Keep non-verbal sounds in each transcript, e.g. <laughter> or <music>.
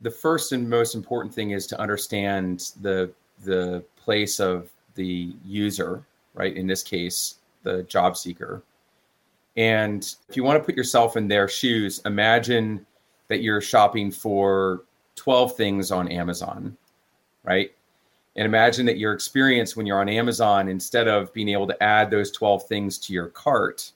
the first and most important thing is to understand the the place of the user, right? In this case, the job seeker. And if you want to put yourself in their shoes, imagine that you're shopping for 12 things on Amazon, right? And imagine that your experience when you're on Amazon, instead of being able to add those 12 things to your cart,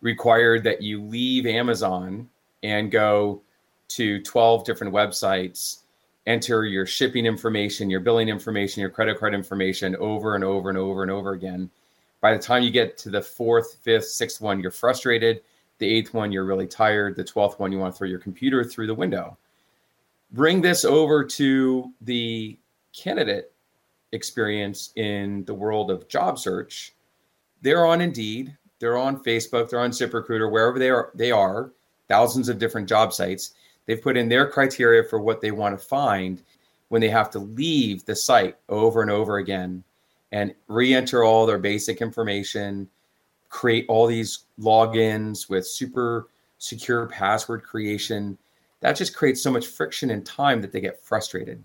required that you leave Amazon and go to 12 different websites, enter your shipping information, your billing information, your credit card information over and over and over and over again. By the time you get to the fourth, fifth, sixth one, you're frustrated. The eighth one, you're really tired. The 12th one, you want to throw your computer through the window. Bring this over to the candidate experience in the world of job search. They're on Indeed, they're on Facebook, they're on ZipRecruiter, wherever they are, they are, thousands of different job sites. They've put in their criteria for what they want to find when they have to leave the site over and over again and re-enter all their basic information, create all these logins with super secure password creation. That just creates so much friction and time that they get frustrated.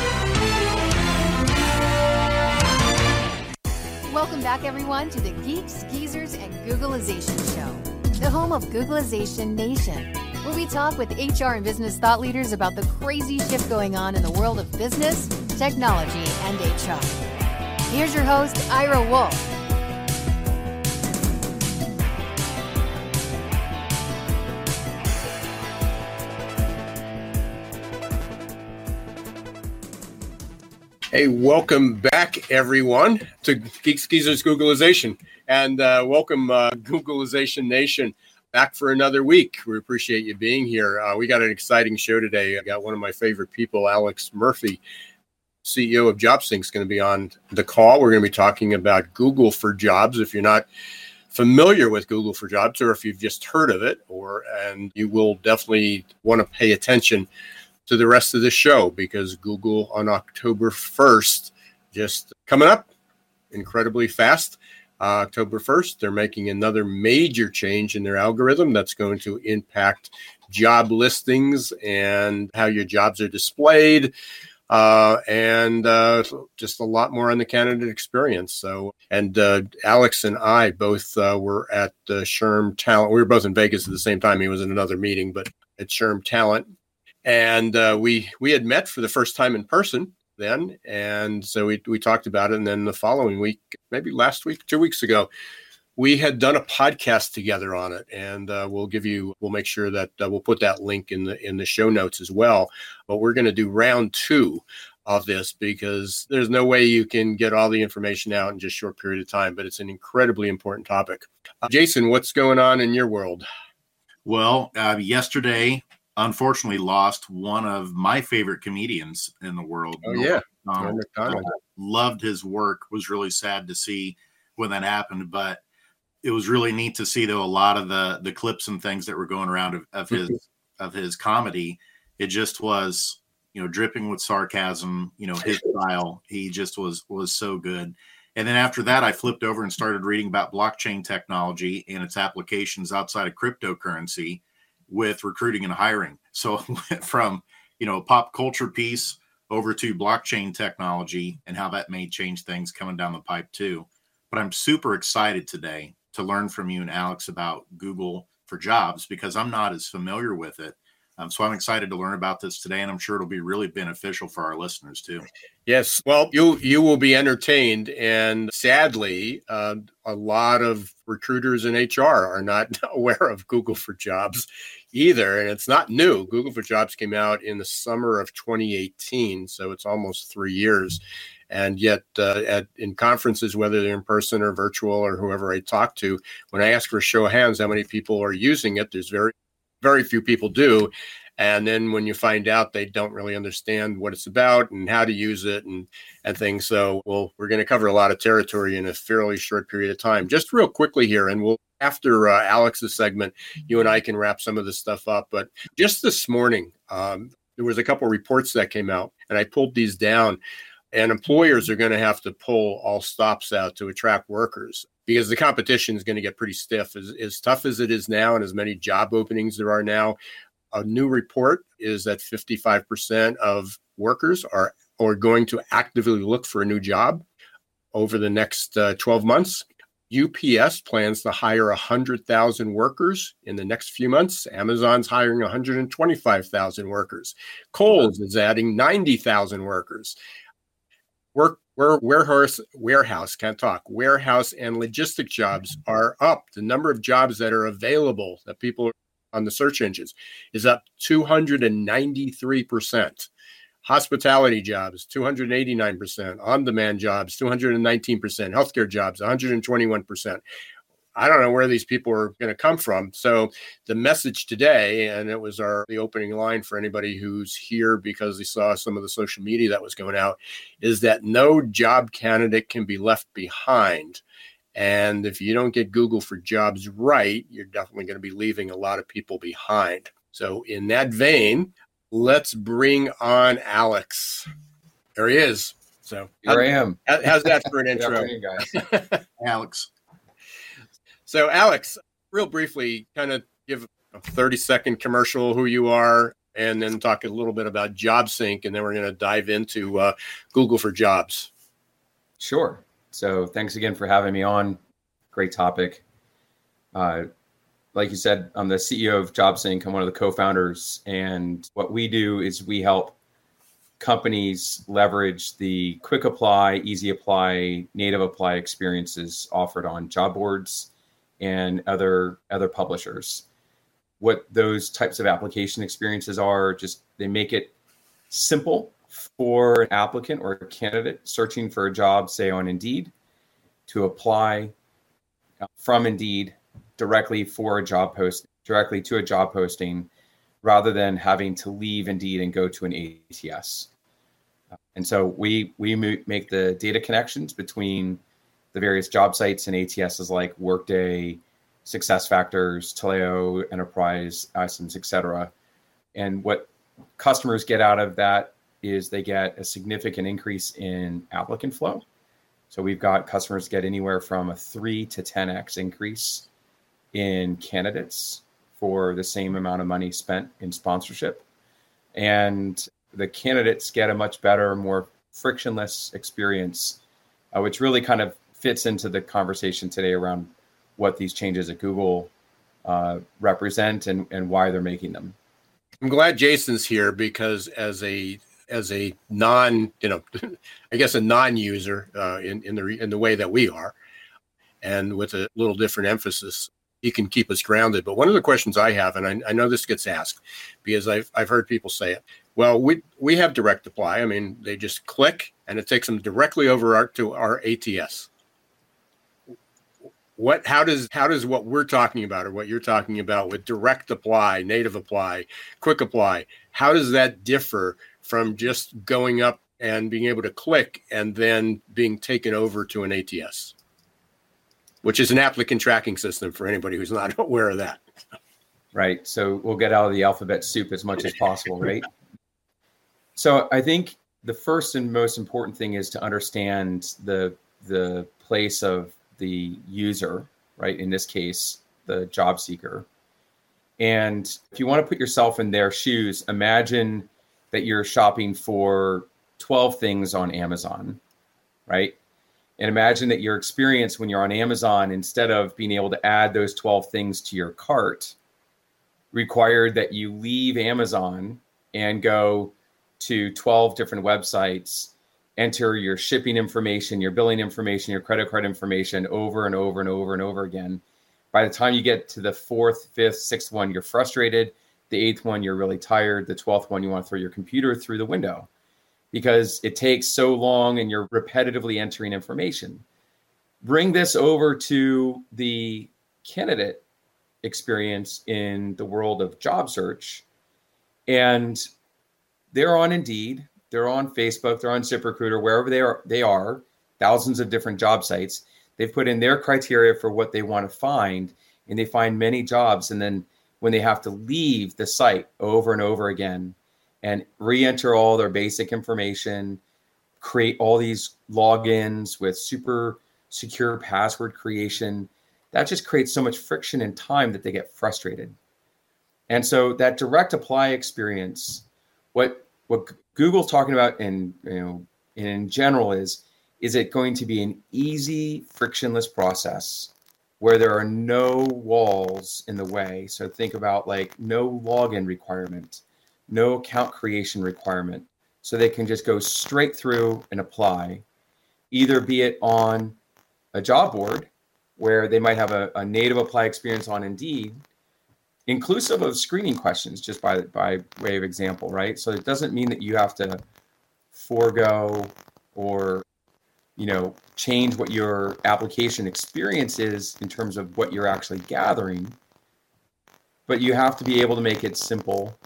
Welcome back, everyone, to the Geeks, Geezers, and Googlization Show, the home of Googlization Nation, where we talk with HR and business thought leaders about the crazy shift going on in the world of business, technology, and HR. Here's your host, Ira Wolf. Hey, welcome back, everyone, to Geeks Geezers Googlization, and uh, welcome uh, Googlization Nation back for another week. We appreciate you being here. Uh, we got an exciting show today. I got one of my favorite people, Alex Murphy, CEO of JobSync, is going to be on the call. We're going to be talking about Google for Jobs. If you're not familiar with Google for Jobs, or if you've just heard of it, or and you will definitely want to pay attention to the rest of the show because Google on October 1st, just coming up incredibly fast. Uh, October 1st, they're making another major change in their algorithm that's going to impact job listings and how your jobs are displayed. Uh, and uh, just a lot more on the candidate experience. So, and uh, Alex and I both uh, were at the SHRM Talent. We were both in Vegas at the same time. He was in another meeting, but at SHRM Talent and uh, we we had met for the first time in person then, and so we we talked about it. And then the following week, maybe last week, two weeks ago, we had done a podcast together on it, and uh, we'll give you we'll make sure that uh, we'll put that link in the in the show notes as well. But we're going to do round two of this because there's no way you can get all the information out in just short period of time. But it's an incredibly important topic. Uh, Jason, what's going on in your world? Well, uh, yesterday unfortunately lost one of my favorite comedians in the world. Oh yeah. Loved his work. Was really sad to see when that happened, but it was really neat to see though a lot of the the clips and things that were going around of, of his mm-hmm. of his comedy. It just was you know dripping with sarcasm. You know his <laughs> style. He just was was so good. And then after that, I flipped over and started reading about blockchain technology and its applications outside of cryptocurrency with recruiting and hiring. So <laughs> from you know pop culture piece over to blockchain technology and how that may change things coming down the pipe too. But I'm super excited today to learn from you and Alex about Google for Jobs because I'm not as familiar with it. Um, so I'm excited to learn about this today, and I'm sure it'll be really beneficial for our listeners too. Yes, well, you you will be entertained, and sadly, uh, a lot of recruiters in HR are not <laughs> aware of Google for Jobs either, and it's not new. Google for Jobs came out in the summer of 2018, so it's almost three years. And yet, uh, at in conferences, whether they're in person or virtual or whoever I talk to, when I ask for a show of hands how many people are using it, there's very very few people do. and then when you find out they don't really understand what it's about and how to use it and and things. So well we're going to cover a lot of territory in a fairly short period of time. Just real quickly here and we'll after uh, alex's segment you and i can wrap some of this stuff up. But just this morning um, there was a couple reports that came out and i pulled these down. And employers are going to have to pull all stops out to attract workers because the competition is going to get pretty stiff as, as tough as it is now and as many job openings there are now a new report is that 55% of workers are, are going to actively look for a new job over the next uh, 12 months. UPS plans to hire 100,000 workers in the next few months. Amazon's hiring 125,000 workers. Kohl's is adding 90,000 workers. Work where warehouse warehouse can't talk warehouse and logistic jobs mm-hmm. are up the number of jobs that are available that people are on the search engines is up 293%. Hospitality jobs, 289%. On demand jobs, 219%. Healthcare jobs, 121%. I don't know where these people are going to come from. So the message today, and it was our the opening line for anybody who's here because they saw some of the social media that was going out, is that no job candidate can be left behind. And if you don't get Google for Jobs right, you're definitely going to be leaving a lot of people behind. So, in that vein, let's bring on Alex. There he is. So, here I am. How's that for an <laughs> intro? guys. <laughs> Alex. So, Alex, real briefly, kind of give a 30 second commercial who you are, and then talk a little bit about JobSync, and then we're going to dive into uh, Google for Jobs. Sure. So thanks again for having me on. Great topic. Uh, like you said, I'm the CEO of JobSync. I'm one of the co-founders, and what we do is we help companies leverage the quick apply, easy apply, native apply experiences offered on job boards and other other publishers. What those types of application experiences are, just they make it simple for an applicant or a candidate searching for a job, say on Indeed, to apply uh, from Indeed directly for a job post, directly to a job posting, rather than having to leave Indeed and go to an ATS. And so we we make the data connections between the various job sites and ATSs like Workday, SuccessFactors, Taleo, Enterprise, iCIMS, etc. And what customers get out of that is they get a significant increase in applicant flow. So we've got customers get anywhere from a three to 10x increase in candidates for the same amount of money spent in sponsorship. And the candidates get a much better, more frictionless experience, uh, which really kind of fits into the conversation today around what these changes at Google uh, represent and, and why they're making them. I'm glad Jason's here because as a as a non, you know, <laughs> I guess a non-user uh, in in the in the way that we are, and with a little different emphasis, he can keep us grounded. But one of the questions I have, and I, I know this gets asked because I've I've heard people say it. Well, we we have direct apply. I mean, they just click and it takes them directly over our, to our ATS. What how does how does what we're talking about or what you're talking about with direct apply, native apply, quick apply, how does that differ from just going up and being able to click and then being taken over to an ATS, which is an applicant tracking system for anybody who's not <laughs> aware of that. Right. So we'll get out of the alphabet soup as much as possible, right? So I think the first and most important thing is to understand the the place of the user, right? In this case, the job seeker. And if you want to put yourself in their shoes, imagine that you're shopping for 12 things on Amazon, right? And imagine that your experience when you're on Amazon, instead of being able to add those 12 things to your cart, required that you leave Amazon and go to 12 different websites, enter your shipping information, your billing information, your credit card information over and over and over and over again. By the time you get to the fourth, fifth, sixth one, you're frustrated the eighth one, you're really tired. The 12th one, you want to throw your computer through the window because it takes so long and you're repetitively entering information. Bring this over to the candidate experience in the world of job search. and they're on Indeed, they're on Facebook, they're on ZipRecruiter, wherever they are, they are thousands of different job sites. They've put in their criteria for what they want to find, and they find many jobs. And then when they have to leave the site over and over again and re-enter all their basic information, create all these logins with super secure password creation, that just creates so much friction and time that they get frustrated. And so that direct apply experience, what what Google's talking about and you know in general is is it going to be an easy frictionless process where there are no walls in the way. So think about like no login requirement, no account creation requirement. So they can just go straight through and apply, either be it on a job board where they might have a, a native apply experience on Indeed, inclusive of screening questions, just by by way of example, right? So it doesn't mean that you have to forego or you know change what your application experience is in terms of what you're actually gathering but you have to be able to make it simple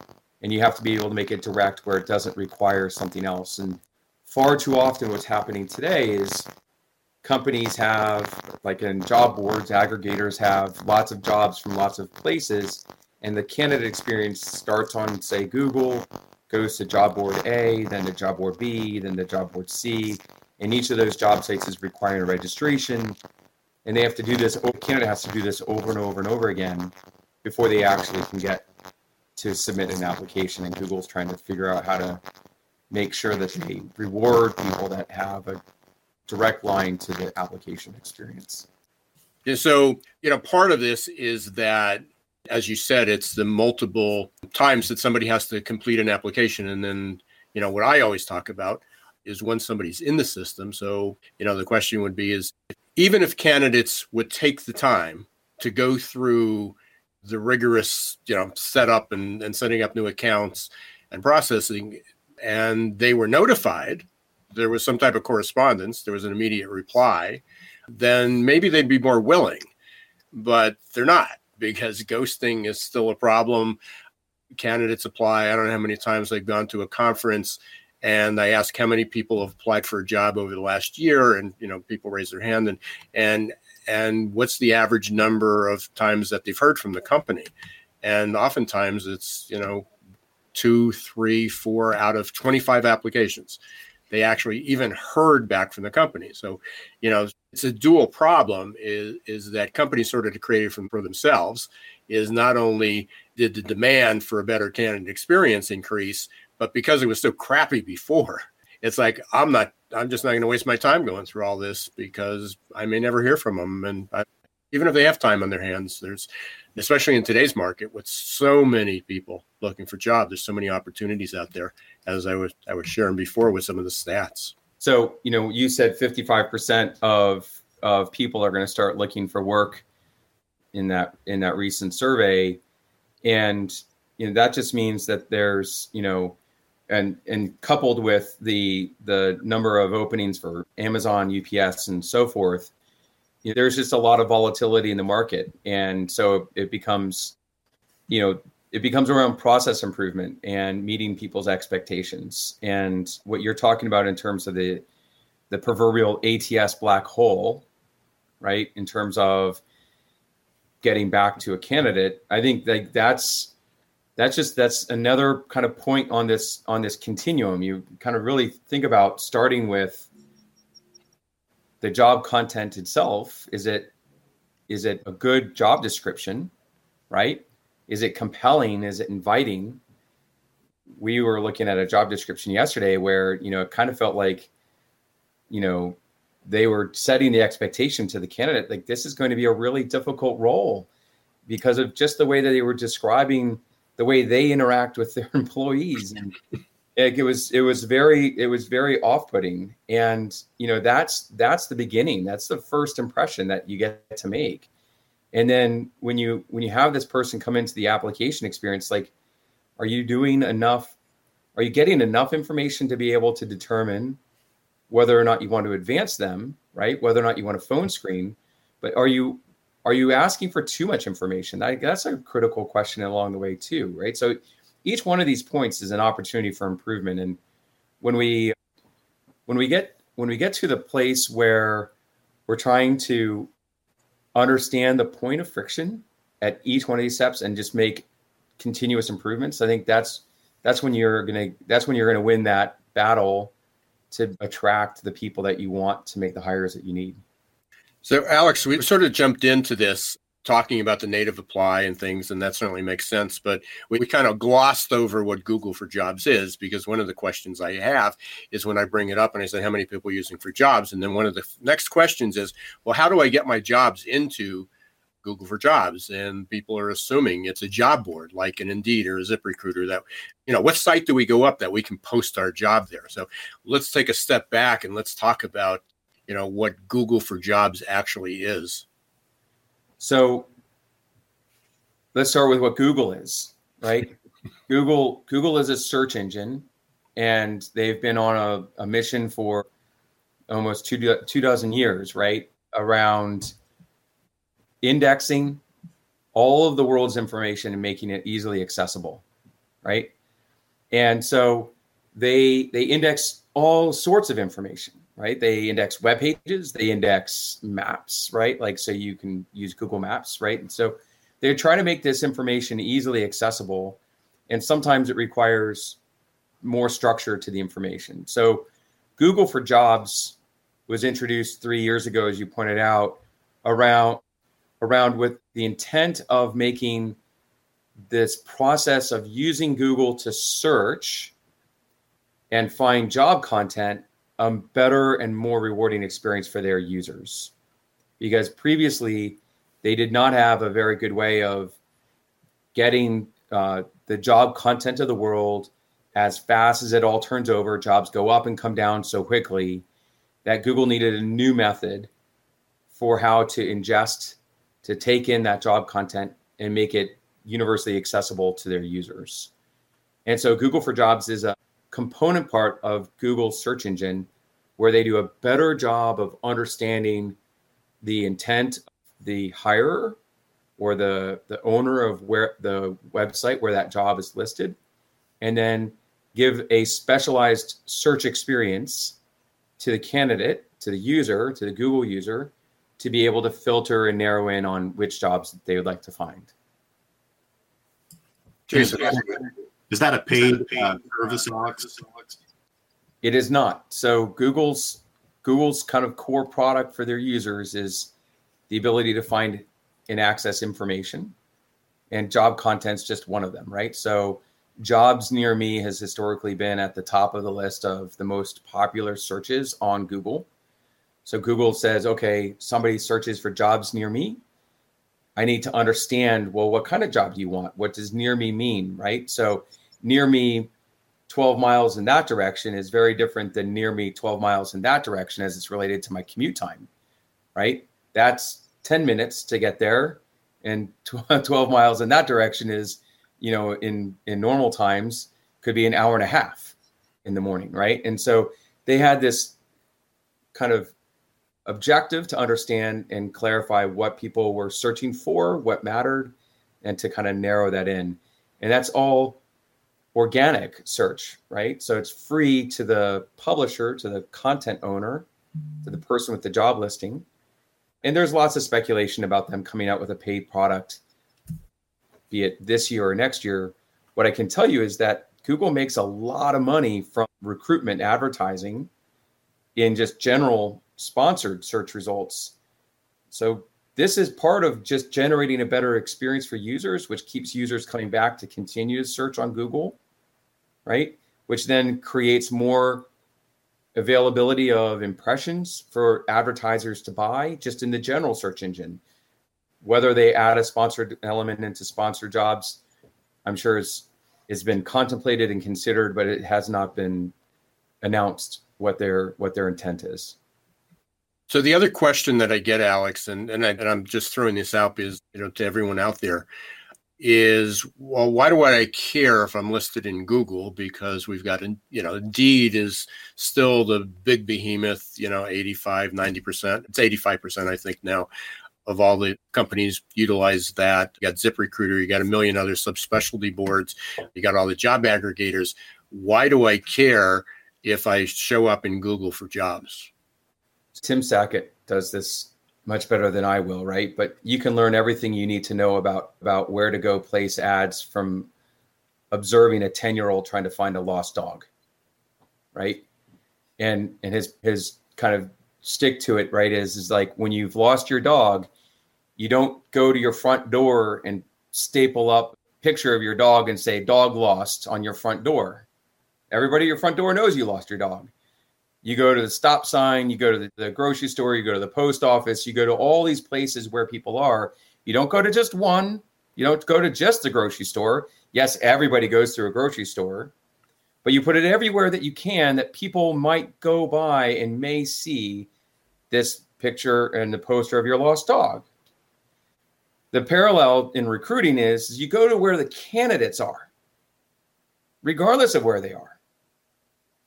and you have to be able to make it direct where it doesn't require something else and far too often what's happening today is companies have like in job boards aggregators have lots of jobs from lots of places and the candidate experience starts on say google goes to job board a then to job board b then to job board c and each of those job sites is requiring a registration and they have to do this canada has to do this over and over and over again before they actually can get to submit an application and google's trying to figure out how to make sure that they reward people that have a direct line to the application experience and so you know part of this is that as you said it's the multiple times that somebody has to complete an application and then you know what i always talk about is when somebody's in the system. So, you know, the question would be is even if candidates would take the time to go through the rigorous, you know, setup and, and setting up new accounts and processing, and they were notified, there was some type of correspondence, there was an immediate reply, then maybe they'd be more willing. But they're not because ghosting is still a problem. Candidates apply. I don't know how many times they've gone to a conference and I ask how many people have applied for a job over the last year, and you know, people raise their hand, and and and what's the average number of times that they've heard from the company, and oftentimes it's you know two, three, four out of twenty five applications. They actually even heard back from the company. So, you know, it's a dual problem. Is is that companies sort of created from for themselves? Is not only did the demand for a better candidate experience increase, but because it was so crappy before, it's like I'm not. I'm just not going to waste my time going through all this because I may never hear from them. And I, even if they have time on their hands, there's, especially in today's market with so many people looking for jobs, there's so many opportunities out there. As I was I was sharing before with some of the stats. So you know, you said 55% of of people are going to start looking for work in that in that recent survey, and you know that just means that there's you know and and coupled with the the number of openings for Amazon, UPS, and so forth, you know, there's just a lot of volatility in the market, and so it becomes, you know, it becomes around process improvement and meeting people's expectations. And what you're talking about in terms of the the proverbial ATS black hole, right? In terms of getting back to a candidate, I think that that's that's just that's another kind of point on this on this continuum you kind of really think about starting with the job content itself is it is it a good job description right? Is it compelling? Is it inviting? We were looking at a job description yesterday where you know it kind of felt like you know they were setting the expectation to the candidate like this is going to be a really difficult role because of just the way that they were describing the way they interact with their <laughs> employees and it, was it was very it was very off-putting. And you know that's that's the beginning. That's the first impression that you get to make. And then when you when you have this person come into the application experience like are you doing enough are you getting enough information to be able to determine whether or not you want to advance them right? Whether or not you want a phone screen. But are you are you asking for too much information? That, that's a critical question along the way too, right? So each one of these points is an opportunity for improvement. And when we when we get when we get to the place where we're trying to understand the point of friction at each one of these steps and just make continuous improvements, I think that's that's when you're gonna that's when you're gonna win that battle to attract the people that you want to make the hires that you need. So, Alex, we sort of jumped into this talking about the native apply and things, and that certainly makes sense. But we, we, kind of glossed over what Google for Jobs is because one of the questions I have is when I bring it up and I say, How many people are using for jobs? And then one of the next questions is, Well, how do I get my jobs into Google for Jobs? And people are assuming it's a job board like an Indeed or a ZipRecruiter that, you know, what site do we go up that we can post our job there? So let's take a step back and let's talk about, you know, what Google for Jobs actually is. So let's start with what Google is, right? <laughs> Google Google is a search engine, and they've been on a, a mission for almost two two dozen years, right? Around indexing all of the world's information and making it easily accessible, right? And so they they index all sorts of information right? They index web pages, they index maps, right? Like so you can use Google Maps, right? And so they're trying to make this information easily accessible, and sometimes it requires more structure to the information. So Google for Jobs was introduced three years ago, as you pointed out, around around with the intent of making this process of using Google to search and find job content a better and more rewarding experience for their users. Because previously they did not have a very good way of getting uh, the job content of the world as fast as it all turns over jobs go up and come down so quickly that google needed a new method for how to ingest to take in that job content and make it universally accessible to their users. And so google for jobs is a component part of Google's search engine where they do a better job of understanding the intent of the hirer or the the owner of where the website where that job is listed and then give a specialized search experience to the candidate to the user to the google user to be able to filter and narrow in on which jobs they would like to find. Jason, is that a paid uh, service, Alex? It is not. So Google's Google's kind of core product for their users is the ability to find and access information, and job content's just one of them, right? So jobs near me has historically been at the top of the list of the most popular searches on Google. So Google says, okay, somebody searches for jobs near me. I need to understand, well, what kind of job do you want? What does near me mean, right? So near me 12 miles in that direction is very different than near me 12 miles in that direction as it's related to my commute time, right? That's 10 minutes to get there and <laughs> 12 miles in that direction is, you know, in in normal times could be an hour and a half in the morning, right? And so they had this kind of objective to understand and clarify what people were searching for, what mattered, and to kind of narrow that in. And that's all organic search, right? So it's free to the publisher, to the content owner, to the person with the job listing. And there's lots of speculation about them coming out with a paid product, be it this year or next year. What I can tell you is that Google makes a lot of money from recruitment advertising in just general sponsored search results. So this is part of just generating a better experience for users, which keeps users coming back to continue to search on Google, right? Which then creates more availability of impressions for advertisers to buy just in the general search engine. Whether they add a sponsored element into sponsored jobs, I'm sure has been contemplated and considered, but it has not been announced what their what their intent is. So the other question that I get, Alex, and and, I, and I'm just throwing this out is you know to everyone out there is well why do i care if i'm listed in google because we've got you know indeed is still the big behemoth you know 85 90% it's 85% i think now of all the companies utilize that. You got ZipRecruiter, you got a million other subspecialty boards, you got all the job aggregators. Why do I care if I show up in Google for jobs? Tim Sackett does this much better than I will, right? But you can learn everything you need to know about about where to go place ads from observing a 10-year-old trying to find a lost dog. Right? And and his his kind of stick to it, right, is is like when you've lost your dog, you don't go to your front door and staple up picture of your dog and say dog lost on your front door. Everybody at your front door knows you lost your dog you go to the stop sign, you go to the, the, grocery store, you go to the post office, you go to all these places where people are. You don't go to just one, you don't go to just the grocery store. Yes, everybody goes through a grocery store, but you put it everywhere that you can that people might go by and may see this picture and the poster of your lost dog. The parallel in recruiting is, is you go to where the candidates are, regardless of where they are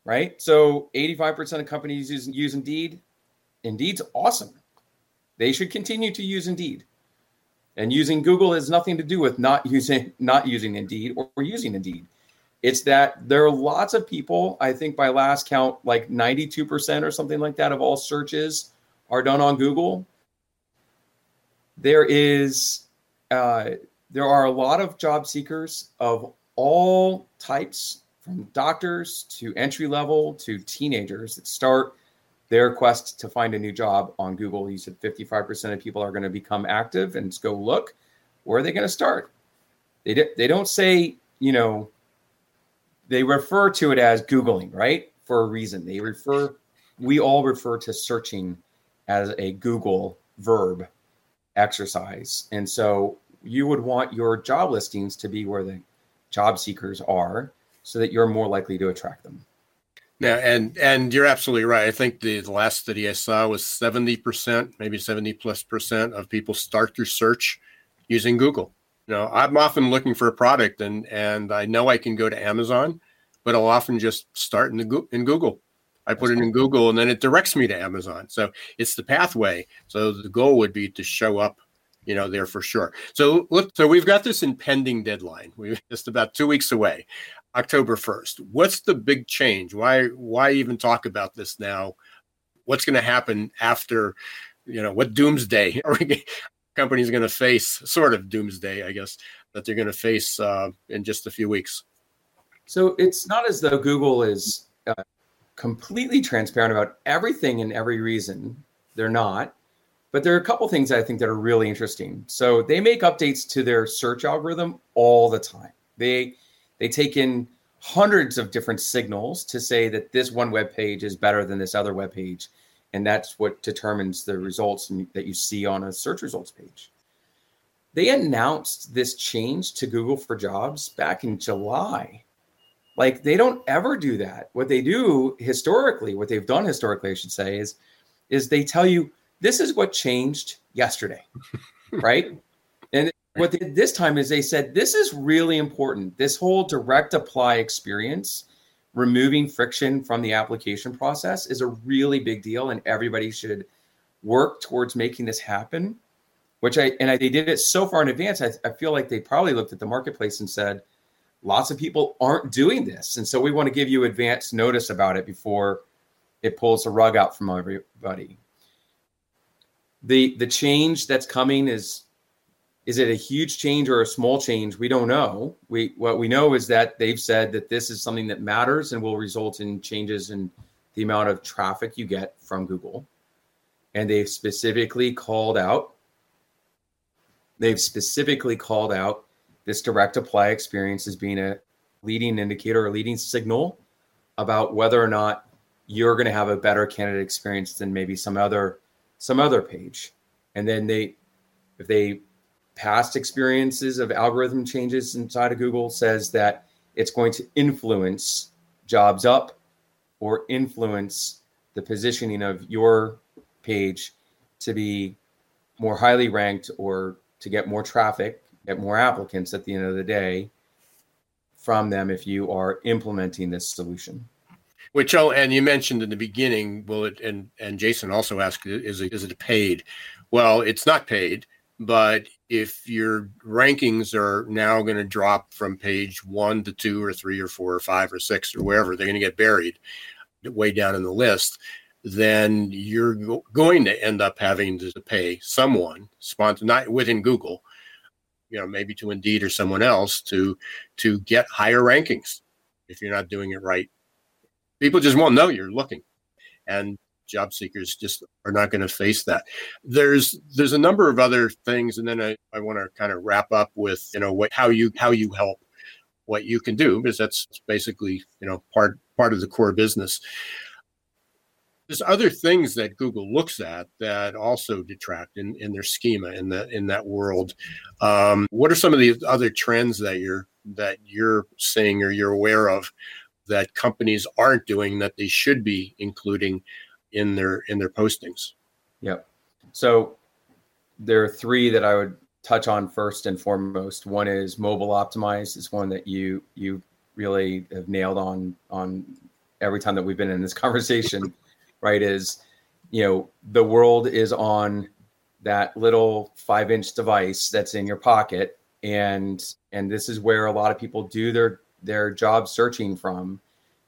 right? So 85% of companies use, use Indeed. Indeed's awesome. They should continue to use Indeed. And using Google has nothing to do with not using not using Indeed or, using Indeed. It's that there are lots of people, I think by last count, like 92% or something like that of all searches are done on Google. There is uh, there are a lot of job seekers of all types from doctors to entry level to teenagers that start their quest to find a new job on Google. You said 55% of people are going to become active and go look. Where are they going to start? They, d- they don't say, you know, they refer to it as Googling, right? For a reason. They refer, we all refer to searching as a Google verb exercise. And so you would want your job listings to be where the job seekers are so that you're more likely to attract them. Yeah, and and you're absolutely right. I think the, the last study I saw was 70%, maybe 70 plus percent of people start their search using Google. You know, I'm often looking for a product and and I know I can go to Amazon, but I'll often just start in the in Google. I put it in Google and then it directs me to Amazon. So it's the pathway. So the goal would be to show up you know, there for sure. So look, so we've got this impending deadline. We're just about two weeks away. October 1st. What's the big change? Why why even talk about this now? What's going to happen after, you know, what doomsday <laughs> are companies going to face? Sort of doomsday, I guess, that they're going to face uh, in just a few weeks. So it's not as though Google is uh, completely transparent about everything and every reason. They're not. But there are a couple things I think that are really interesting. So they make updates to their search algorithm all the time. They they take in hundreds of different signals to say that this one web page is better than this other web page and that's what determines the results that you see on a search results page. They announced this change to google for jobs back in july. Like they don't ever do that. What they do historically what they've done historically i should say is is they tell you this is what changed yesterday <laughs> right what they did this time is they said this is really important. This whole direct apply experience, removing friction from the application process, is a really big deal, and everybody should work towards making this happen. Which I and I, they did it so far in advance. I, I feel like they probably looked at the marketplace and said, lots of people aren't doing this, and so we want to give you advance notice about it before it pulls the rug out from everybody. The the change that's coming is is it a huge change or a small change? We don't know. We what we know is that they've said that this is something that matters and will result in changes in the amount of traffic you get from Google. And they've specifically called out they've specifically called out this direct apply experience as being a leading indicator or leading signal about whether or not you're going to have a better candidate experience than maybe some other some other page. And then they if they past experiences of algorithm changes inside of Google says that it's going to influence jobs up or influence the positioning of your page to be more highly ranked or to get more traffic, get more applicants at the end of the day from them if you are implementing this solution. Which oh, and you mentioned in the beginning, will it and and Jason also asked, is it is it paid? Well, it's not paid, but if your rankings are now going to drop from page one to two or three or four or five or six or wherever, they're going to get buried way down in the list then you're going to end up having to pay someone sponsor not within Google, you know, maybe to Indeed or someone else to to get higher rankings if you're not doing it right. People just won't know you're looking, and job seekers just are not going to face that. There's there's a number of other things, and then I, I want to kind of wrap up with you know what how you how you help what you can do because that's basically you know part part of the core business there's other things that Google looks at that also detract in, in their schema in that in that world. Um, what are some of the other trends that you're that you're seeing or you're aware of that companies aren't doing that they should be including in their in their postings? Yep. So there are three that I would touch on first and foremost. One is mobile optimized. It's one that you you really have nailed on on every time that we've been in this <laughs> conversation right? Is you know the world is on that little five inch device that's in your pocket and and this is where a lot of people do their their job searching from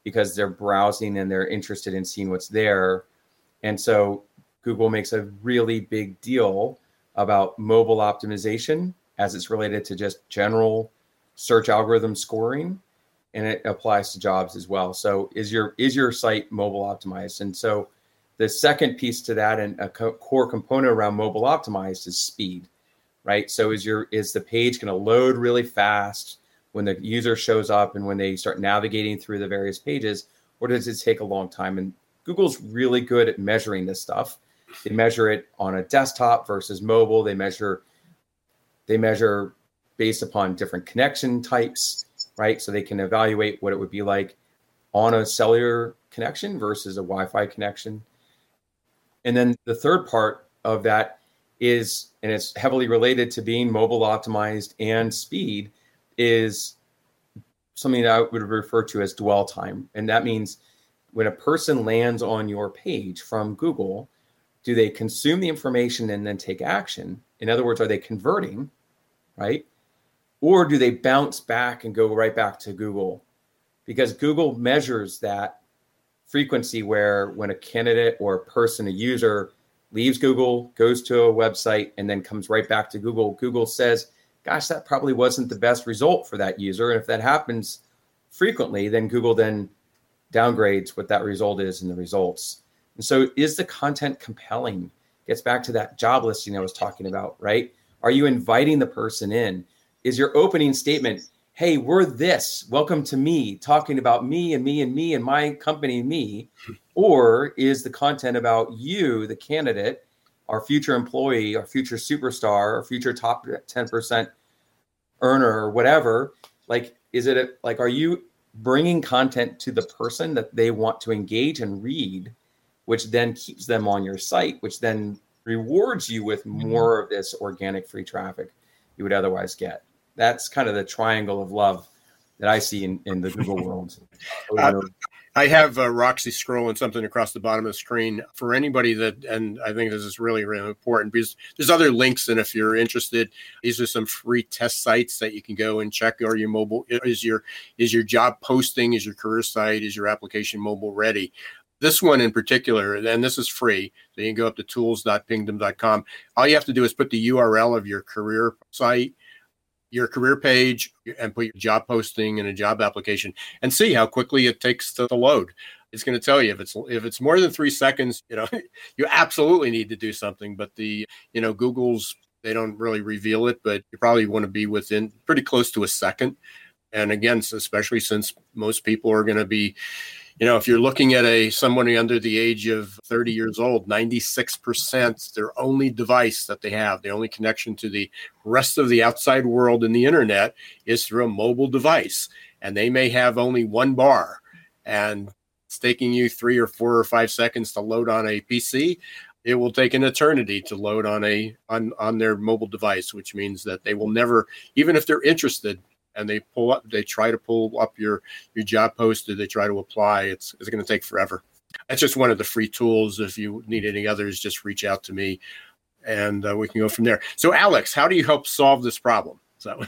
because they're browsing and they're interested in seeing what's there and so google makes a really big deal about mobile optimization as it's related to just general search algorithm scoring and it applies to jobs as well. So is your is your site mobile optimized? And so the second piece to that and a co- core component around mobile optimized is speed, right? So is your is the page going to load really fast when the user shows up and when they start navigating through the various pages, or does it take a long time? And Google's really good at measuring this stuff. They measure it on a desktop versus mobile. They measure they measure based upon different connection types right? So they can evaluate what it would be like on a cellular connection versus a Wi Fi connection. And then the third part of that is, and it's heavily related to being mobile optimized and speed, is something that I would refer to as dwell time. And that means when a person lands on your page from Google, do they consume the information and then take action? In other words, are they converting, right? or do they bounce back and go right back to Google? Because Google measures that frequency where when a candidate or a person, a user leaves Google, goes to a website, and then comes right back to Google, Google says, gosh, that probably wasn't the best result for that user. And if that happens frequently, then Google then downgrades what that result is in the results. And so is the content compelling? Gets back to that job listing I was talking about, right? Are you inviting the person in? is your opening statement hey we're this welcome to me talking about me and me and me and my company me or is the content about you the candidate our future employee our future superstar our future top 10% earner or whatever like is it a, like are you bringing content to the person that they want to engage and read which then keeps them on your site which then rewards you with mm-hmm. more of this organic free traffic you would otherwise get that's kind of the triangle of love that I see in, in the Google <laughs> world. I have uh, Roxy scrolling something across the bottom of the screen for anybody that, and I think this is really, really important because there's other links. And if you're interested, these are some free test sites that you can go and check. Are your mobile, is your, is your job posting, is your career site, is your application mobile ready? This one in particular, and this is free. So you can go up to tools.pingdom.com. All you have to do is put the URL of your career site your career page and put your job posting and a job application and see how quickly it takes to load. It's going to tell you if it's if it's more than three seconds, you know, <laughs> you absolutely need to do something. But the you know Google's they don't really reveal it, but you probably want to be within pretty close to a second. And again, especially since most people are going to be you know, if you're looking at a somebody under the age of 30 years old, 96% their only device that they have, the only connection to the rest of the outside world and the internet is through a mobile device. And they may have only one bar and it's taking you three or four or five seconds to load on a PC. It will take an eternity to load on a on, on their mobile device, which means that they will never, even if they're interested, and they pull up they try to pull up your your job posted they try to apply it's it's going to take forever that's just one of the free tools if you need any others just reach out to me and uh, we can go from there. So, Alex, how do you help solve this problem? So,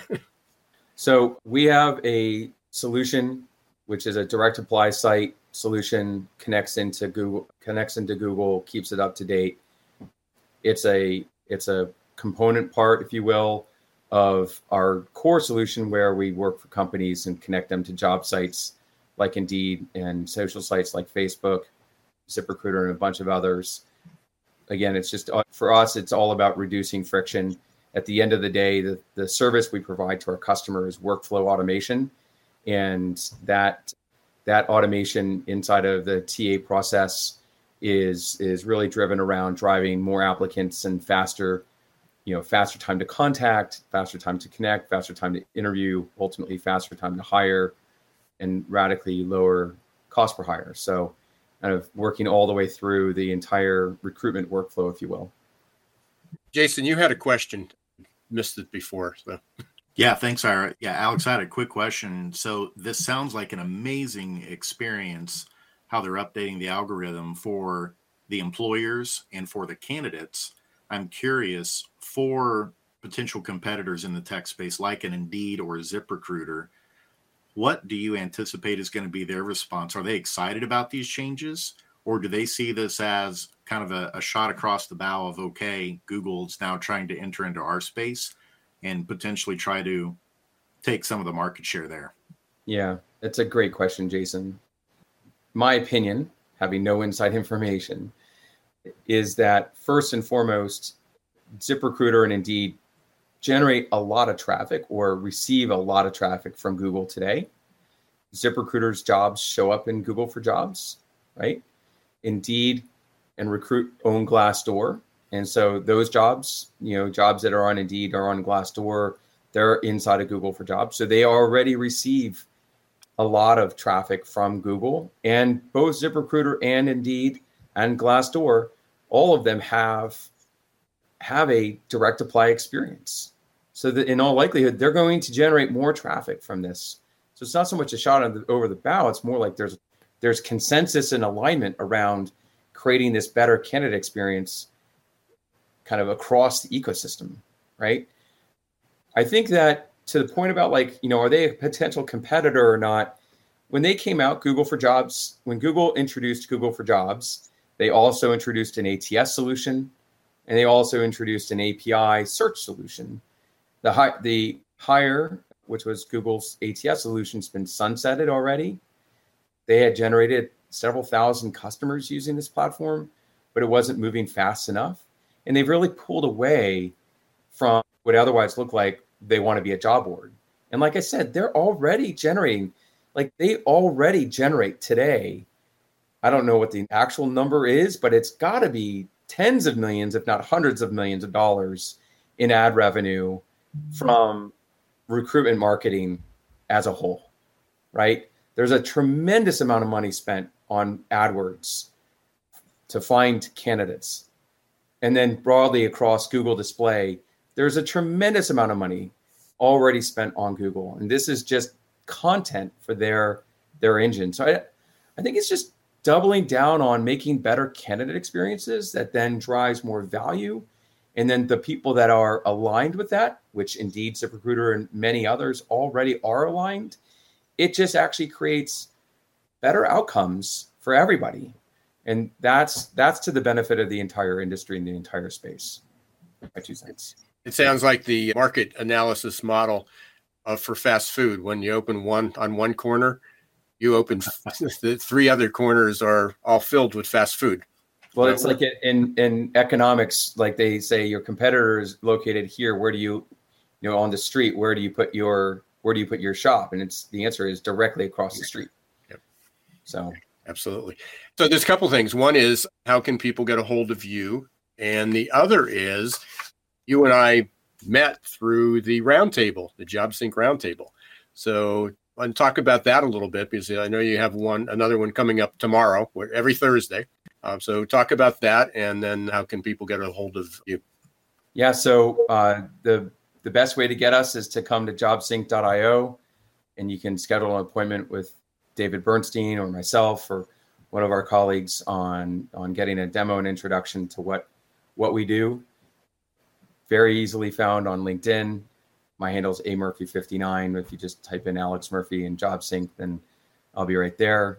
<laughs> so we have a solution which is a direct apply site solution connects into Google connects into Google keeps it up to date. It's a it's a component part, if you will, of our core solution where we work for companies and connect them to job sites like Indeed and social sites like Facebook, ZipRecruiter, and a bunch of others. Again, it's just uh, for us, it's all about reducing friction. At the end of the day, the, the service we provide to our customers is workflow automation. And that that automation inside of the TA process is is really driven around driving more applicants and faster you know faster time to contact faster time to connect faster time to interview ultimately faster time to hire and radically lower cost per hire. So kind of working all the way through the entire recruitment workflow if you will. Jason you had a question. Missed it before so. Yeah thanks ira. Yeah alex i had a quick question. So this sounds like an amazing experience how they're updating the algorithm for the employers and for the candidates I'm curious for potential competitors in the tech space, like an Indeed or a ZipRecruiter, what do you anticipate is going to be their response? Are they excited about these changes, or do they see this as kind of a, a shot across the bow of okay, Google's now trying to enter into our space and potentially try to take some of the market share there? Yeah, that's a great question, Jason. My opinion, having no inside information, is that first and foremost, ZipRecruiter and Indeed generate a lot of traffic or receive a lot of traffic from Google today. ZipRecruiter's jobs show up in Google for Jobs, right? Indeed and Recruit own Glassdoor. And so those jobs, you know, jobs that are on Indeed are on Glassdoor, they're inside of Google for Jobs. So they already receive a lot of traffic from Google. And both ZipRecruiter and Indeed and Glassdoor, all of them have have a direct apply experience. So that in all likelihood, they're going to generate more traffic from this. So it's not so much a shot over the bow. It's more like there's there's consensus and alignment around creating this better candidate experience kind of across the ecosystem, right? I think that to the point about like, you know, are they a potential competitor or not? When they came out, Google for Jobs, when Google introduced Google for Jobs, they also introduced an ATS solution, and they also introduced an API search solution. The the Hire, which was Google's ATS solution, has been sunsetted already. They had generated several thousand customers using this platform, but it wasn't moving fast enough. And they've really pulled away from what otherwise looked like they want to be a job board. And like I said, they're already generating, like they already generate today I don't know what the actual number is, but it's got to be tens of millions, if not hundreds of millions of dollars in ad revenue from recruitment marketing as a whole, right? There's a tremendous amount of money spent on AdWords to find candidates. And then broadly across Google Display, there's a tremendous amount of money already spent on Google. And this is just content for their their engine. So I, I think it's just doubling down on making better candidate experiences that then drives more value. And then the people that are aligned with that, which indeed ZipRecruiter and many others already are aligned, it just actually creates better outcomes for everybody. And that's that's to the benefit of the entire industry and the entire space. My two cents. It sounds like the market analysis model uh, for fast food. When you open one on one corner, you open <laughs> the three other corners are all filled with fast food. Well, it's like in in economics, like they say, your competitor is located here. Where do you, you know, on the street? Where do you put your where do you put your shop? And it's the answer is directly across the street. Yep. So absolutely. So there's a couple things. One is how can people get a hold of you, and the other is you and I met through the roundtable, the JobSync roundtable. So and talk about that a little bit because I know you have one another one coming up tomorrow, every Thursday. Um, so talk about that, and then how can people get a hold of you? Yeah, so uh, the the best way to get us is to come to jobsync.io, and you can schedule an appointment with David Bernstein or myself or one of our colleagues on on getting a demo and introduction to what what we do. very easily found on LinkedIn. My handle is a murphy 59. If you just type in Alex Murphy and JobSync, then I'll be right there.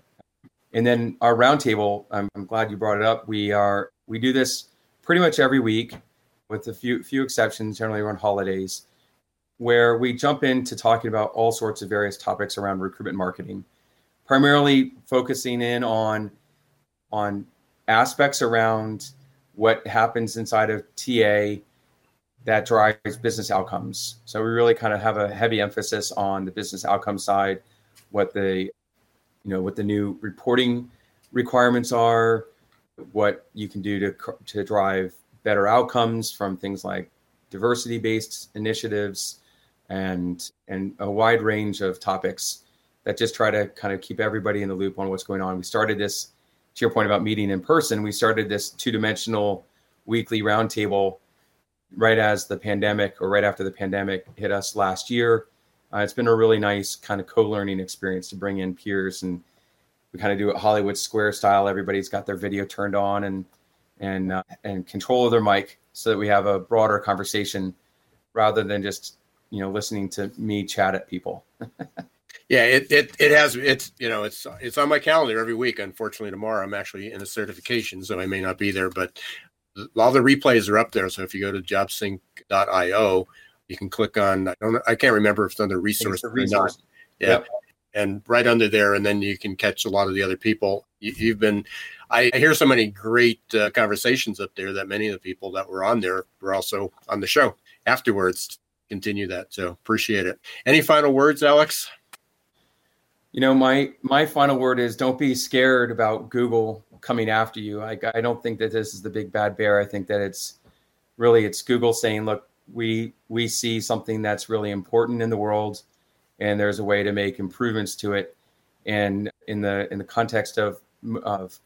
And then our roundtable, I'm, I'm glad you brought it up. We are we do this pretty much every week, with a few few exceptions, generally around holidays, where we jump into talking about all sorts of various topics around recruitment marketing, primarily focusing in on on aspects around what happens inside of TA that drives business outcomes. So we really kind of have a heavy emphasis on the business outcome side, what the you know what the new reporting requirements are, what you can do to to drive better outcomes from things like diversity based initiatives and and a wide range of topics that just try to kind of keep everybody in the loop on what's going on. We started this to your point about meeting in person. We started this two dimensional weekly roundtable right as the pandemic or right after the pandemic hit us last year. Uh, it's been a really nice kind of co-learning experience to bring in peers and we kind of do it Hollywood Square style. Everybody's got their video turned on and and uh, and control of their mic so that we have a broader conversation rather than just you know listening to me chat at people. <laughs> yeah, it, it it has it's you know it's it's on my calendar every week. Unfortunately, tomorrow I'm actually in a certification, so I may not be there. But all the replays are up there. So if you go to jobsync.io, you can click on I don't I can't remember if it's under resource. it's resource. Yeah. Yep. And right under there, and then you can catch a lot of the other people. You, have been, I hear so many great uh, conversations up there that many of the people that were on there were also on the show afterwards. Continue that, so appreciate it. Any final words, Alex? You know, my my final word is don't be scared about Google coming after you. I, I don't think that this is the big bad bear. I think that it's really it's Google saying, look, we we see something that's really important in the world, and there's a way to make improvements to it. And in the in the context of of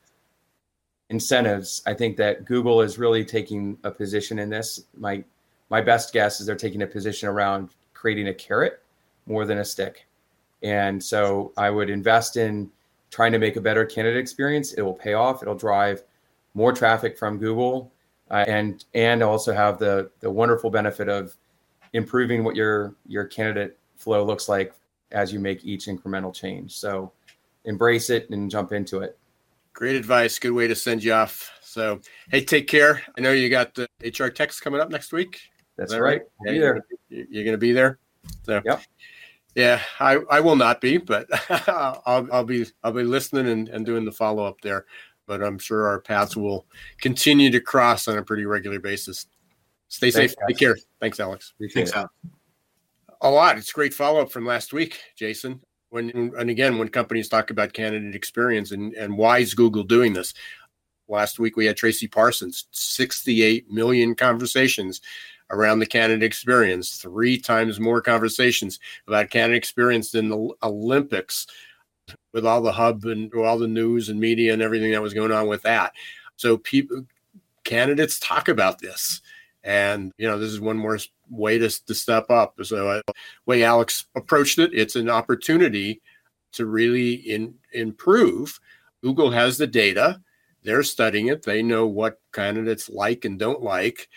incentives, I think that Google is really taking a position in this. My my best guess is they're taking a position around creating a carrot more than a stick. And so I would invest in trying to make a better candidate experience. It will pay off. It'll drive more traffic from Google, uh, and and also have the the wonderful benefit of improving what your your candidate flow looks like as you make each incremental change. So embrace it and jump into it. Great advice. Good way to send you off. So hey, take care. I know you got the HR Tech coming up next week. That's that right. right? Yeah, you're, you're going to be there. So yep. Yeah, I, I will not be, but <laughs> I'll, I'll be I'll be listening and, and doing the follow up there. But I'm sure our paths will continue to cross on a pretty regular basis. Stay Thanks, safe. Guys. Take care. Thanks, Alex. Thanks, Alex. A lot. It's great follow up from last week, Jason. When and again, when companies talk about candidate experience and and why is Google doing this? Last week we had Tracy Parsons, 68 million conversations around the candidate experience, three times more conversations about candidate experience than the Olympics with all the hub and all the news and media and everything that was going on with that. So people candidates talk about this. And you know, this is one more way to, to step up. So, uh, way Alex approached it, it's an opportunity to really in, improve. Google has the data; they're studying it. They know what candidates like and don't like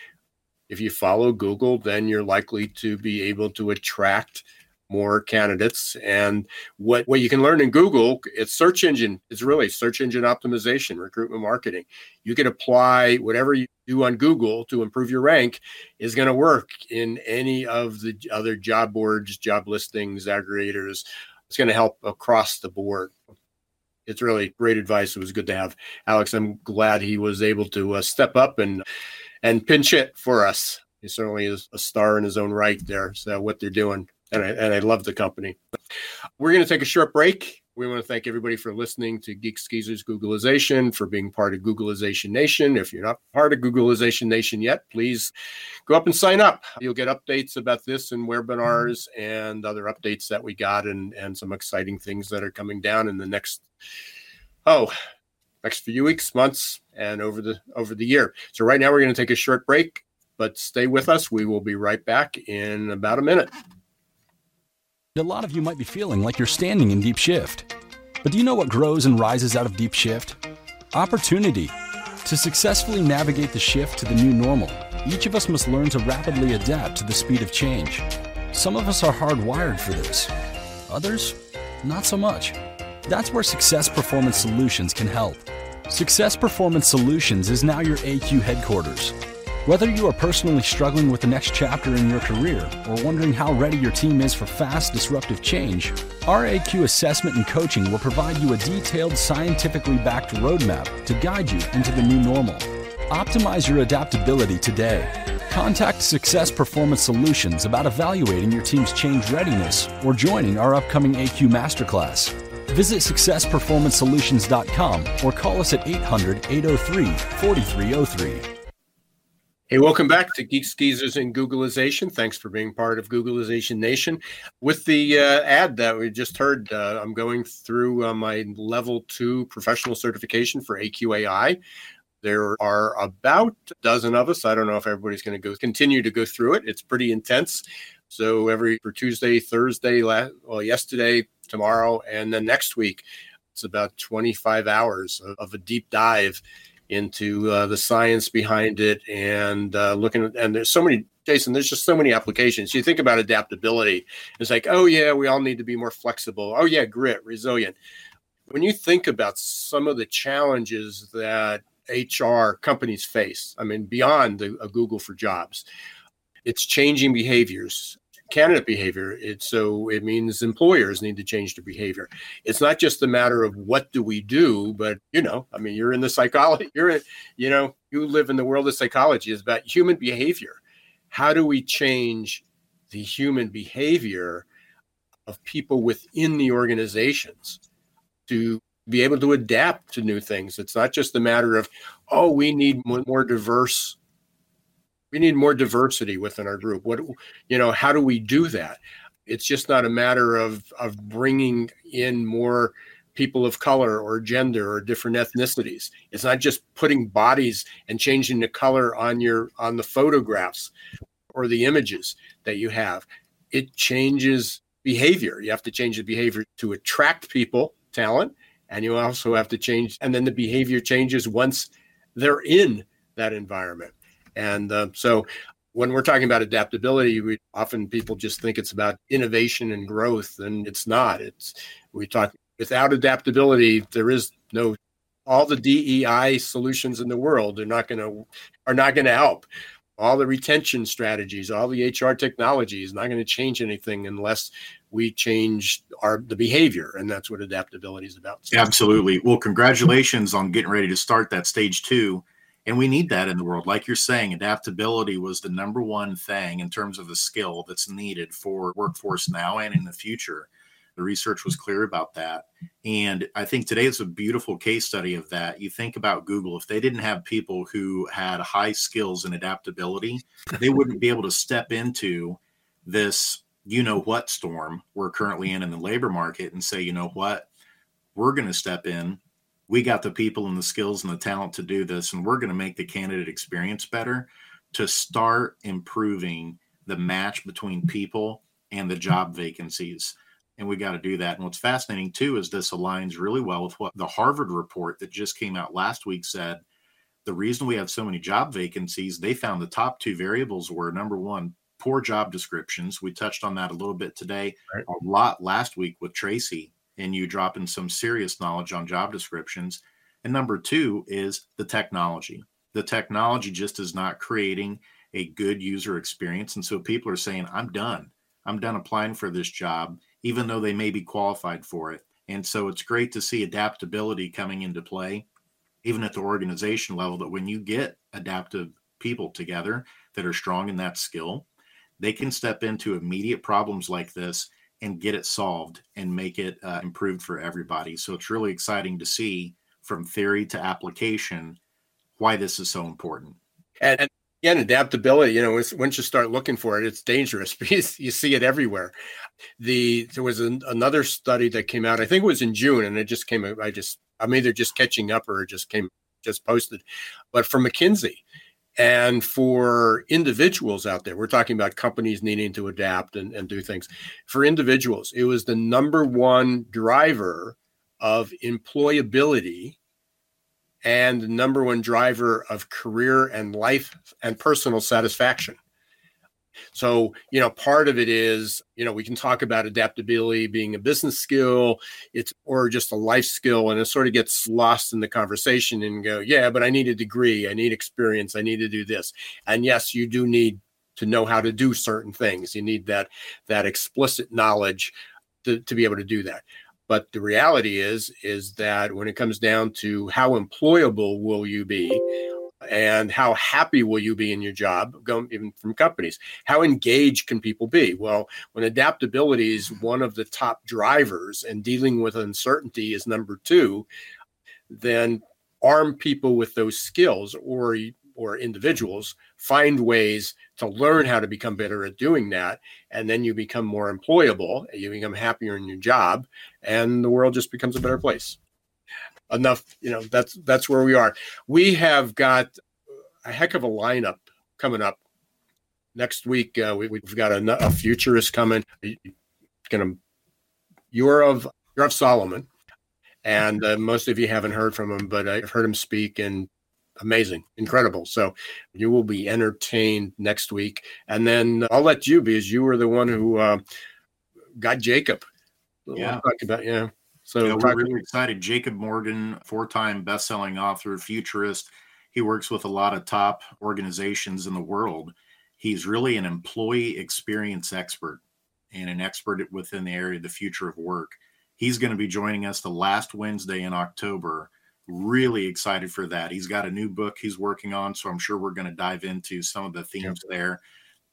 if you follow Google, then you're likely to be able to attract more candidates. And what, what you can learn in Google, it's search engine, it's really search engine optimization, recruitment marketing. You can apply whatever you do on Google to improve your rank is going to work in any of the other job boards, job listings, aggregators. It's going to help across the board. It's really great advice. It was good to have Alex. I'm glad he was able to uh, step up and and pinch it for us. He certainly is a star in his own right there. So what they're doing, and I, and I love the company. We're going to take a short break. We want to thank everybody for listening to Geeks Geezers Googleization, for being part of Googleization Nation. If you're not part of Googleization Nation yet, please go up and sign up. You'll get updates about this and webinars and other updates that we got and, and some exciting things that are coming down in the next, oh, next few weeks, months, and over the over the year. So right now we're going to take a short break, but stay with us. We will be right back in about a minute. A lot of you might be feeling like you're standing in deep shift. But do you know what grows and rises out of deep shift? Opportunity to successfully navigate the shift to the new normal each of us must learn to rapidly adapt to the speed of change. Some of us are hardwired for this, others, not so much. That's where Success Performance Solutions can help. Success Performance Solutions is now your AQ headquarters. Whether you are personally struggling with the next chapter in your career or wondering how ready your team is for fast, disruptive change, our AQ assessment and coaching will provide you a detailed, scientifically backed roadmap to guide you into the new normal. Optimize your adaptability today. Contact Success Performance Solutions about evaluating your team's change readiness or joining our upcoming AQ Masterclass. Visit successperformancesolutions.com or call us at 800 803 4303. Hey, welcome back to Geeks, Geezers, and Googleization. Thanks for being part of Googleization Nation. With the uh, ad that we just heard, uh, I'm going through uh, my level two professional certification for AQAI. There are about a dozen of us. I don't know if everybody's going to go continue to go through it. It's pretty intense. So every for Tuesday, Thursday, last, well, yesterday, tomorrow, and then next week, it's about 25 hours of, of a deep dive into uh, the science behind it and uh, looking at, and there's so many jason there's just so many applications. You think about adaptability. It's like oh yeah we all need to be more flexible. Oh yeah grit resilient. When you think about some of the challenges that hr companies face i mean beyond the, a google for jobs it's changing behaviors candidate behavior. It, so it means employers need to change their behavior. It's not just a matter of what do we do, but you know, I mean, you're in the psychology. You're in, you know, you live in the world of psychology. It's about human behavior. How do we change the human behavior of people within the organizations to be able to adapt to new things? It's not just a matter of, oh, we need more diverse we need more diversity within our group. What you know how do we do that? It's just not a matter of of bringing in more people of color or gender or different ethnicities. It's not just putting bodies and changing the color on your on the photographs or the images that you have. It changes behavior. You have to change the behavior to attract people talent and you also have to change and then the behavior changes once they're in that environment and uh, so when we're talking about adaptability, we often people just think it's about innovation and growth, and it's not. It's we talk without adaptability, there is no all the DEI solutions in the world are not going to are not going to help. All the retention strategies, all the HR technology is not going to change anything unless we change our the behavior, and that's what adaptability is about. Absolutely. Well, congratulations on getting ready to start that stage two and we need that in the world. Like you're saying, adaptability was the number one thing in terms of the skill that's needed for workforce now and in the future. The research was clear about that. And I think today is a beautiful case study of that. You think about Google, if they didn't have people who had high skills and adaptability, they wouldn't be able to step into this you know what storm we're currently in in the labor market and say, you know what, we're going to step in we got the people and the skills and the talent to do this, and we're going to make the candidate experience better to start improving the match between people and the job vacancies. And we got to do that. And what's fascinating too is this aligns really well with what the Harvard report that just came out last week said. The reason we have so many job vacancies, they found the top two variables were number one, poor job descriptions. We touched on that a little bit today, right. a lot last week with Tracy and you drop in some serious knowledge on job descriptions. And number two is the technology. The technology just is not creating a good user experience. And so people are saying, I'm done. I'm done applying for this job, even though they may be qualified for it. And so it's great to see adaptability coming into play, even at the organization level, that when you get adaptive people together that are strong in that skill, they can step into immediate problems like this and get it solved and make it uh, improved for everybody. So it's really exciting to see from theory to application why this is so important. And, and again, adaptability. You know, once you start looking for it, it's dangerous <laughs> because you see it everywhere. The there was an, another study that came out. I think it was in June, and it just came. I just I'm either just catching up or it just came just posted, but from McKinsey and for individuals out there, we're talking about companies needing to adapt and, and do things. For individuals, it was the number one driver of employability and the number one driver of career and life and personal satisfaction. So, you know, part of it is, you know, we can talk about adaptability being a business skill, it's or just a life skill, and it sort of gets lost in the conversation and go, yeah, but I need a degree, I need experience, I need to do this. And yes, you do need to know how to do certain things. You need that that explicit knowledge to, to be able to do that. But the reality is, is that when it comes down to how employable will you be, and how happy will you be in your job going even from companies? How engaged can people be? Well when adaptability is one of the top drivers and dealing with uncertainty is number two then arm people with those skills or or individuals find ways to learn how to become better at doing that and then you become more employable you become happier in your job and the world just becomes a better place enough you know that's that's where we are. We have got a heck of a lineup coming up next week. Uh, we, have got a, a, futurist coming. Gonna you're of you're of solomon and uh, most of you haven't heard from him but i've heard him speak and amazing incredible. So you will be entertained next week. And then i'll let you because you were the one who uh, got jacob. Yeah. Talk about yeah so yeah, we're really excited. Jacob Morgan, four-time best-selling author, futurist. He works with a lot of top organizations in the world. He's really an employee experience expert and an expert within the area of the future of work. He's going to be joining us the last Wednesday in October. Really excited for that. He's got a new book he's working on, so I'm sure we're going to dive into some of the themes yep. there.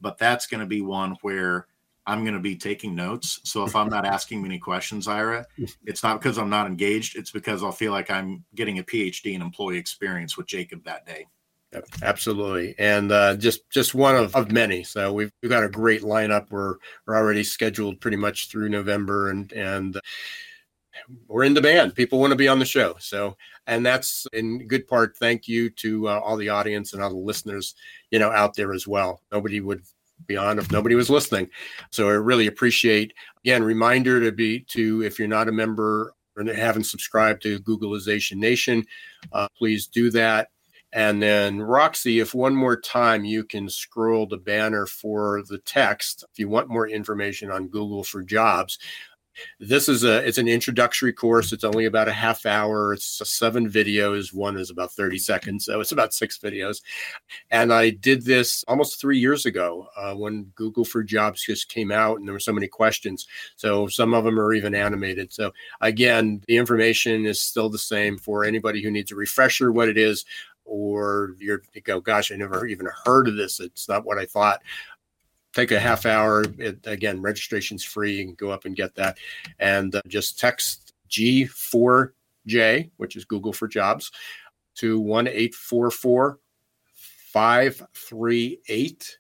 But that's going to be one where I'm going to be taking notes. So if I'm not <laughs> asking many questions, Ira, it's not because I'm not engaged. It's because I'll feel like I'm getting a PhD in employee experience with Jacob that day. Yep, absolutely, and uh, just just one of, of many. So we've we've got a great lineup. We're we're already scheduled pretty much through November, and and we're in demand. People want to be on the show. So and that's in good part thank you to uh, all the audience and all the listeners you know out there as well. Nobody would beyond if nobody was listening. So I really appreciate again reminder to be to if you're not a member or haven't subscribed to Googleization Nation, uh, please do that. And then Roxy, if one more time you can scroll the banner for the text, if you want more information on Google for Jobs, this is a it's an introductory course. It's only about a half hour. It's seven videos. One is about 30 seconds, so it's about six videos. And I did this almost three years ago uh, when Google for Jobs just came out, and there were so many questions. So some of them are even animated. So again, the information is still the same for anybody who needs a refresher. What it is, or you're you go, gosh, I never even heard of this. It's not what I thought take a half hour. It, again, registration's free. You can go up and get that, and uh, just text G4J, which is Google for Jobs, to one eight four four five three eight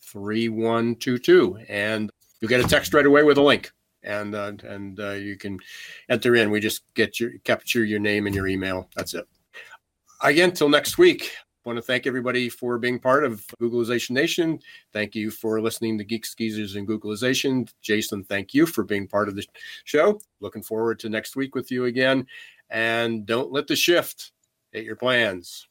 three one two two, and you'll get a text right away with a link. And uh, and uh, you can enter in. We just get your capture your name and your email. That's it. Again, till next week want to thank everybody for being part of Googleization Nation. Thank you for listening to Geeks Geezers and Googleization. Jason, thank you for being part of the show. Looking forward to next week with you again. And don't let the shift hit your plans.